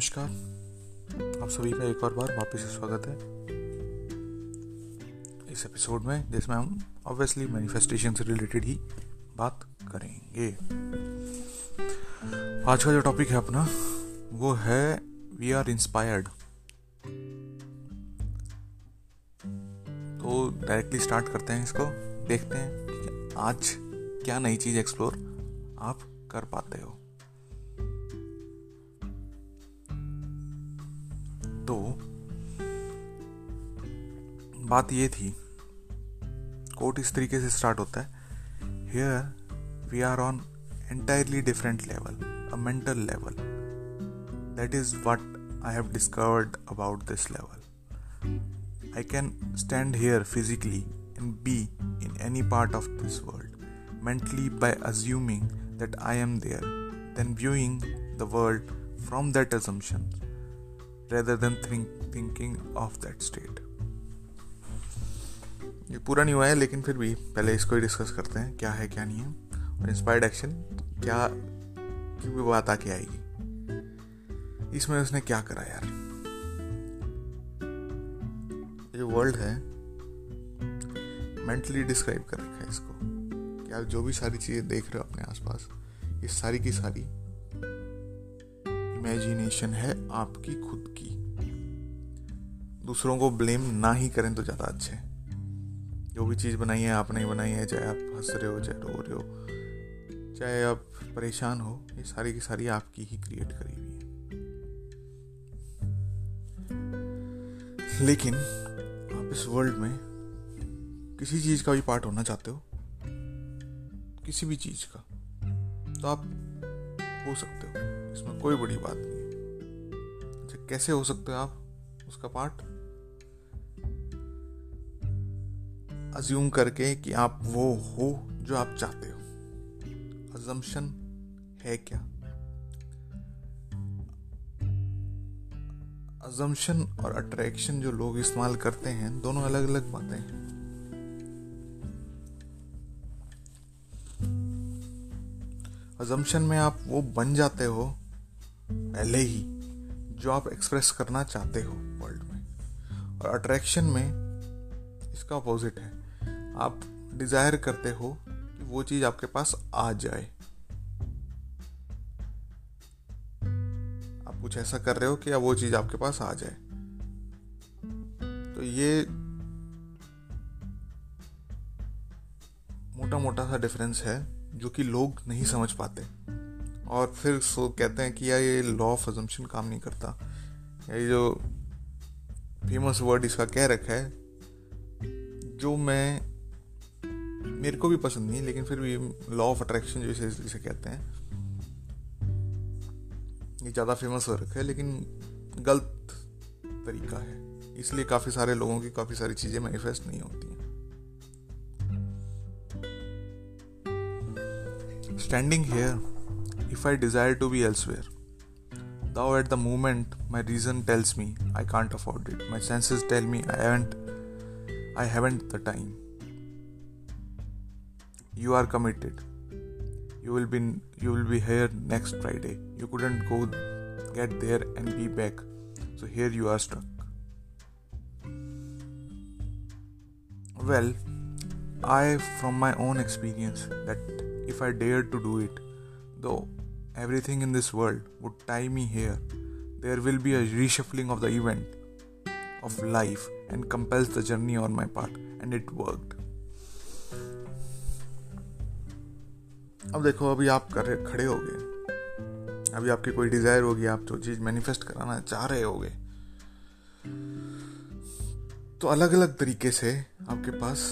नमस्कार। आप सभी का एक और बार वापस से स्वागत है। इस एपिसोड में, जिसमें हम ऑब्वियसली मैनिफेस्टेशन से रिलेटेड ही बात करेंगे। आज का जो टॉपिक है अपना, वो है वी आर इंस्पायर्ड तो डायरेक्टली स्टार्ट करते हैं इसको, देखते हैं कि आज क्या नई चीज़ एक्सप्लोर आप कर पाते हो। तो बात ये थी कोट इस तरीके से स्टार्ट होता है। Here we are on entirely different level a mental level that is what I have discovered about this level I can stand here physically and be in any part of this world mentally by assuming that I am there then viewing the world from that assumption. Than think, thinking of that state. ये पूरा नहीं हुआ है लेकिन फिर भी पहले इसको ही डिस्कस करते हैं क्या है क्या नहीं है और इंस्पायर्ड एक्शन क्या की भी बात आके आएगी। इसमें उसने क्या करा यार? ये वर्ल्ड है मेंटली डिस्क्राइब कर रखा है इसको। कि आप जो भी सारी चीज़ें देख रहे हो अपने आसपास ये सारी की सारी इमेजिनेशन है आपकी खुद की। दूसरों को ब्लेम ना ही करें तो ज़्यादा अच्छे जो भी चीज़ बनाई है आपने बनाई है, चाहे आप हंस रहे हो, चाहे रो रहे हो, चाहे आप परेशान हो, ये सारी की सारी आपकी ही क्रिएट करी हुई है। लेकिन आप इस वर्ल्ड में किसी चीज़ का भी पार्ट होना चाहते हो, किसी भी चीज़ का तो आप हो सकते हो। इसमें कोई बड़ी बात नहीं है। अच्छा कैसे हो सकते हो आप उसका पार्ट? अज्यूम करके कि आप वो हो जो आप चाहते हो। अजम्पशन है क्या? अजम्पशन और अट्रैक्शन जो लोग इस्तेमाल करते हैं, दोनों अलग अलग बातें हैं। अजम्पशन में आप वो बन जाते हो पहले ही जो आप एक्सप्रेस करना चाहते हो वर्ल्ड में। और अट्रैक्शन में इसका अपोजिट है। आप डिज़ायर करते हो कि वो चीज़ आपके पास आ जाए। आप कुछ ऐसा कर रहे हो कि वो चीज़ आपके पास आ जाए। तो ये मोटा मोटा सा डिफरेंस है जो कि लोग नहीं समझ पाते। और फिर सो कहते हैं कि यार ये लॉ ऑफ़ अजम्पशन काम नहीं करता। ये जो फ़ेमस वर्ड इसका कह रखा है जो मैं मेरे को भी पसंद नहीं लेकिन फिर भी लॉ ऑफ़ अट्रैक्शन जो इसे जिसे कहते हैं ये ज़्यादा फ़ेमस हो रखा है लेकिन गलत तरीका है। इसलिए काफ़ी सारे लोगों की काफ़ी सारी चीज़ें मैनिफेस्ट नहीं होती हैं। Standing here, if I desire to be elsewhere, thou at the moment my reason tells me I can't afford it. My senses tell me I haven't I haven't the time. You are committed. You will be you will be here next Friday. You couldn't go get there and be back. So here you are stuck. Well, I from my own experience that if I dared to do it. Though everything in this world would tie me here, there will be a reshuffling of the event of life and compels the journey on my part, and it worked. अब देखो अभी आप कर खड़े हो गए अभी आपकी कोई डिज़ायर होगी आप जो चीज़ मैनिफेस्ट कराना चाह रहे होगे तो अलग अलग तरीके से आपके पास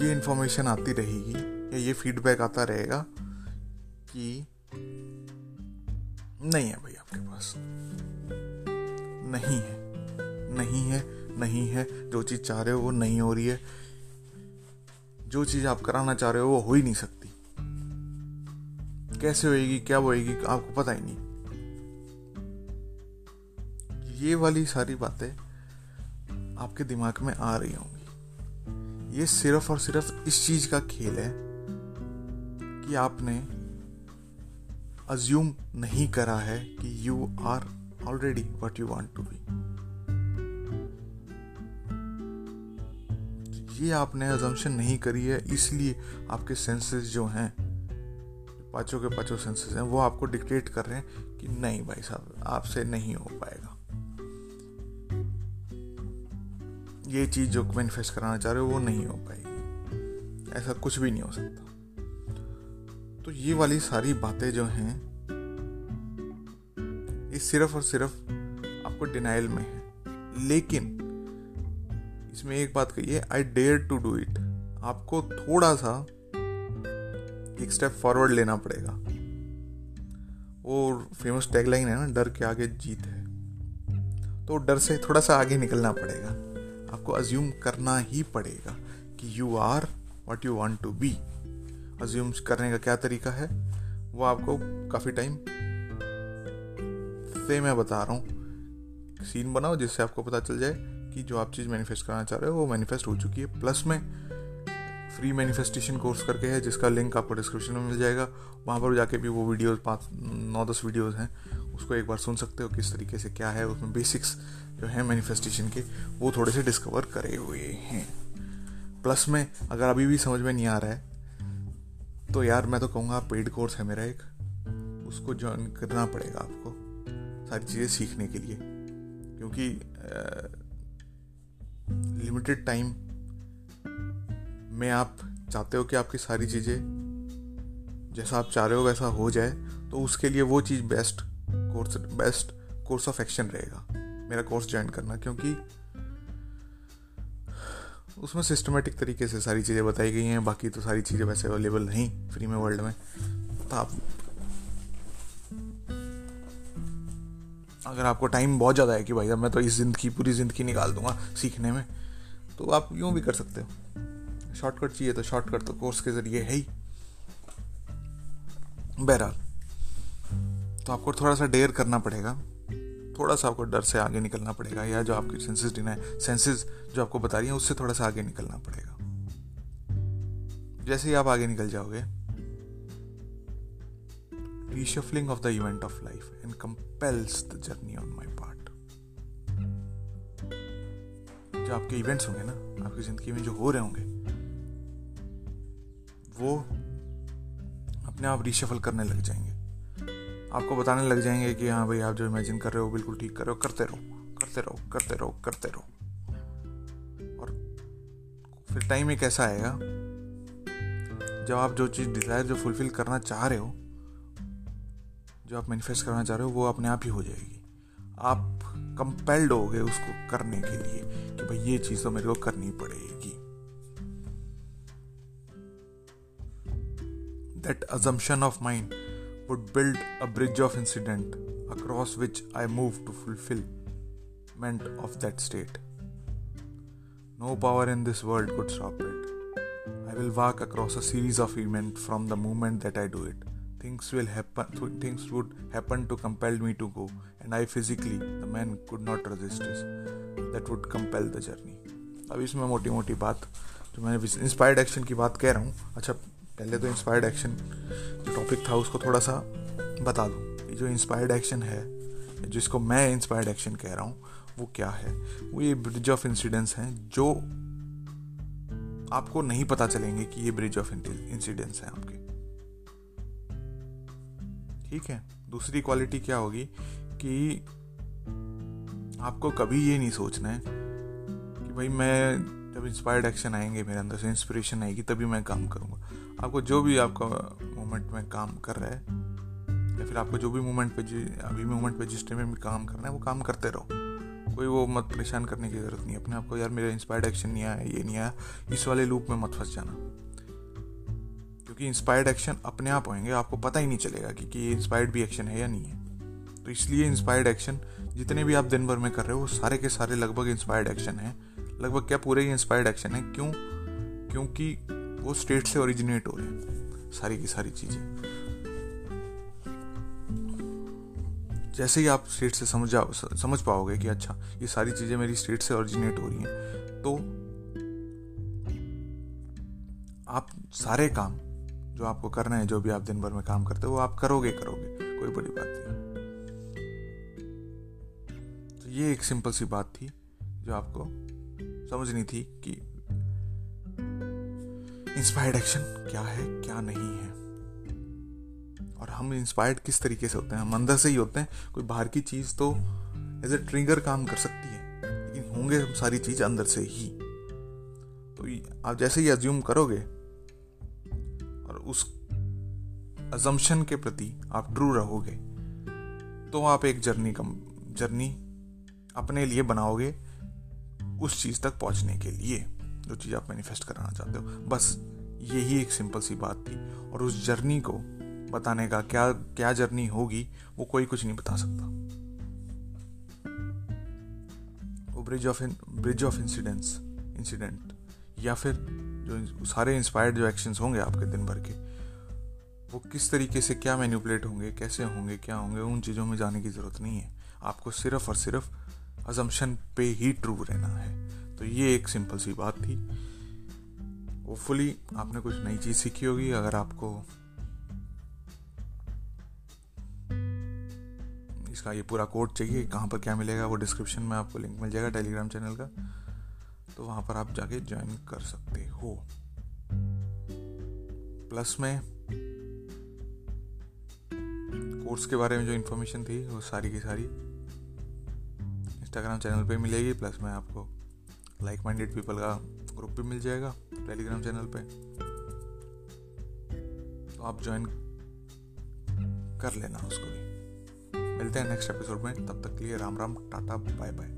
ये इंफॉर्मेशन आती रहेगी या ये फीडबैक आता रहेगा कि नहीं है भाई आपके पास। नहीं है। नहीं है नहीं है। जो चीज़ चाह रहे हो वो नहीं हो रही है। जो चीज़ आप कराना चाह रहे हो वो हो ही नहीं सकती। कैसे होएगी, क्या होएगी, आपको पता ही नहीं। ये वाली सारी बातें आपके दिमाग में आ रही होंगी। ये सिर्फ़ और सिर्फ़ इस चीज़ का खेल है कि आपने अज्यूम नहीं करा है कि you are already what you want to be ये आपने अजम्पशन नहीं करी है, इसलिए आपके सेंसेस जो हैं, पाँचों के पाँचों सेंसेस हैं, वो आपको डिक्टेट कर रहे हैं कि नहीं भाई साहब, आपसे नहीं हो पाएगा। ये चीज़ जो मैनिफेस्ट कराना चाह रहे हो, वो नहीं हो पाएगी। ऐसा कुछ भी नहीं हो सकता। तो ये वाली सारी बातें जो हैं, ये सिर्फ़ और सिर्फ़ आपको डिनाइल में है। लेकिन, इसमें एक बात कही है I dare to do it आपको थोड़ा सा एक स्टेप फॉरवर्ड लेना पड़ेगा। वो फ़ेमस टैगलाइन है ना, डर के आगे जीत है। तो डर से थोड़ा सा आगे निकलना पड़ेगा। आपको अज्यूम करना ही पड़ेगा कि you are what you want to be assume करने का क्या तरीका है, वो आपको काफ़ी टाइम से मैं बता रहा हूँ। सीन बनाओ जिससे आपको पता चल जाए कि जो आप चीज़ मैनिफेस्ट करना चाह रहे हो, वो मैनिफेस्ट हो चुकी है। प्लस में फ्री मैनिफेस्टेशन कोर्स करके है, जिसका लिंक आपको डिस्क्रिप्शन में मिल जाएगा। वहाँ पर जाके भी वो वीडियोस पाँच, नौ, दस वीडियोज़ हैं। उसको एक बार सुन सकते हो किस तरीके से क्या है, उसमें बेसिक्स जो है मैनिफेस्टेशन के, वो थोड़े से डिस्कवर करे हुए हैं। प्लस में अगर अभी भी समझ में नहीं आ रहा है तो यार मैं तो कहूँगा पेड कोर्स है मेरा एक। उसको ज्वाइन करना पड़ेगा आपको, सारी चीज़ें सीखने के लिए। क्योंकि लिमिटेड टाइम में आप चाहते हो कि आपकी सारी चीज़ें जैसा आप चाह रहे हो वैसा हो जाए तो उसके लिए वो चीज़ best course best course of action रहेगा। मेरा कोर्स ज्वाइन करना, क्योंकि उसमें सिस्टमेटिक तरीके से सारी चीज़ें बताई गई हैं, बाकी तो सारी चीज़ें वैसे अवेलेबल नहीं फ्री में वर्ल्ड में। तो आप अगर आपको टाइम बहुत ज़्यादा है कि भाई मैं तो इस ज़िंदगी, पूरी ज़िंदगी निकाल दूँगा सीखने में तो आप यूँ भी कर सकते हो। शॉर्टकट चाहिए तो शॉर्टकट तो कोर्स के ज़रिए है ही। बहरहाल तो आपको थोड़ा सा डेयर करना पड़ेगा। थोड़ा सा आपको डर से आगे निकलना पड़ेगा या जो आपकी सेंसेस डिना सेंसेस जो आपको बता रही हैं, उससे थोड़ा सा आगे निकलना पड़ेगा। जैसे ही आप आगे निकल जाओगे, reshuffling of the event of life and compels the journey on my part. जो आपके इवेंट्स होंगे ना, आपकी ज़िंदगी में जो हो रहे होंगे, वो अपने आप रिशफल करने लग जाएँगे। आपको बताने लग जाएँगे कि हाँ भाई, आप जो इमेजिन कर रहे हो, बिल्कुल ठीक कर रहे हो, करते रहो करते रहो करते रहो करते रहो। और फिर टाइम एक ऐसा आएगा, जब आप जो चीज़ डिज़ायर जो फुलफिल करना चाह रहे हो, जो आप मैनिफेस्ट करना चाह रहे हो, वो अपने आप ही हो जाएगी। आप कंपेल्ड हो गए उसको करने के लिए कि भाई, ये चीज़ तो मेरे को करनी पड़ेगी। That assumption of mind would build a bridge of incident across which I move to fulfillment of that state. No power in this world could stop it. I will walk across a series of events from the moment that I do it. Things will happen. Things would happen to compel me to go, and I physically, the man, could not resist this. That would compel the journey. अब इसमें मोटी मोटी बात जो मैंने inspired action की बात कह रहा हूँ अच्छा पहले तो इंस्पायर्ड एक्शन टॉपिक था, उसको थोड़ा सा बता दूँ। जो इंस्पायर्ड एक्शन है, जिसको मैं इंस्पायर्ड एक्शन कह रहा हूँ, वो क्या है? वो ये ब्रिज ऑफ़ इंसिडेंट्स हैं, जो आपको नहीं पता चलेंगे कि ये ब्रिज ऑफ़ इंसिडेंट्स हैं आपके। ठीक है? दूसरी क्वालिटी क्या होगी कि आपको कभी ये नहीं सोचना है कि भाई मैं जब इंस्पायर्ड एक्शन आएँगे मेरे अंदर से इंस्पिरेशन आएगी, तभी मैं काम करूँगा। आपको जो भी आपका मोमेंट में काम कर रहा है या फिर आपको जो भी मोमेंट पे अभी मोमेंट पे जिस टाइम में भी काम करना है वो काम करते रहो। कोई वो मत परेशान करने की ज़रूरत नहीं अपने आपको यार मेरा इंस्पायर्ड एक्शन नहीं आया ये नहीं आया। इस वाले लूप में मत फंस जाना। क्योंकि इंस्पायर्ड एक्शन अपने आप होंगे आपको पता ही नहीं चलेगा कि, कि ये इंस्पायर्ड भी एक्शन है या नहीं है। तो इसलिए इंस्पायर्ड एक्शन जितने भी आप दिन भर में कर रहे हो वो सारे के सारे लगभग इंस्पायर्ड एक्शन है। लगभग क्या पूरे ही इंस्पायर्ड एक्शन है? क्यों? क्योंकि वो स्टेट से ओरिजिनेट हो रहे हैं। सारी की सारी चीज़ें। जैसे ही आप स्टेट से समझ जाओ समझ पाओगे कि अच्छा ये सारी चीज़ें मेरी स्टेट से ओरिजिनेट हो रही हैं। तो आप सारे काम जो आपको करना है, जो भी आप दिन भर में काम करते हो, वो आप करोगे करोगे, कोई बड़ी बात नहीं। तो ये एक सिंपल सी बात थी, जो आपको समझनी थी कि इंस्पायर्ड एक्शन क्या है, क्या नहीं है? और हम इंस्पायर्ड किस तरीके से होते हैं? हम अंदर से ही होते हैं। कोई बाहर की चीज़ तो एज ए ट्रिगर काम कर सकती है। लेकिन होंगे हम सारी चीज़ अंदर से ही। तो आप जैसे ही अज्यूम करोगे, और उस अजम्पशन के प्रति आप ट्रू रहोगे तो आप एक जर्नी कम जर्नी अपने लिए बनाओगे उस चीज़ तक पहुँचने के लिए। जो चीज़ आप मैनिफेस्ट कराना चाहते हो। बस यही एक सिंपल सी बात थी और उस जर्नी को बताने का क्या क्या जर्नी होगी, वो कोई कुछ नहीं बता सकता। वो bridge of bridge of incidents incident या फिर जो सारे इंस्पायर्ड जो एक्शंस होंगे आपके दिन भर के, वो किस तरीके से क्या मैन्यूपलेट होंगे, कैसे होंगे, क्या होंगे, उन चीज़ों में जाने की ज़रूरत नहीं है। आपको सिर्फ़ और सिर्फ़ अजम्पशन पे ही ट्रू रहना है। तो ये एक सिंपल सी बात थी। होपफुली आपने कुछ नई चीज़ सीखी होगी, अगर आपको इसका ये पूरा कोड चाहिए, कहाँ पर क्या मिलेगा, वो डिस्क्रिप्शन में आपको लिंक मिल जाएगा टेलीग्राम चैनल का। तो वहाँ पर आप जाके ज्वाइन कर सकते हो। प्लस में कोर्स के बारे में जो इन्फॉर्मेशन थी, वो सारी की सारी इंस्टाग्राम चैनल पे मिलेगी। प्लस में आपको लाइक माइंडेड पीपल का ग्रुप भी मिल जाएगा टेलीग्राम चैनल पे। तो आप ज्वाइन कर लेना उसको भी। मिलते हैं नेक्स्ट एपिसोड में। तब तक के लिए Ram Ram, tata bye bye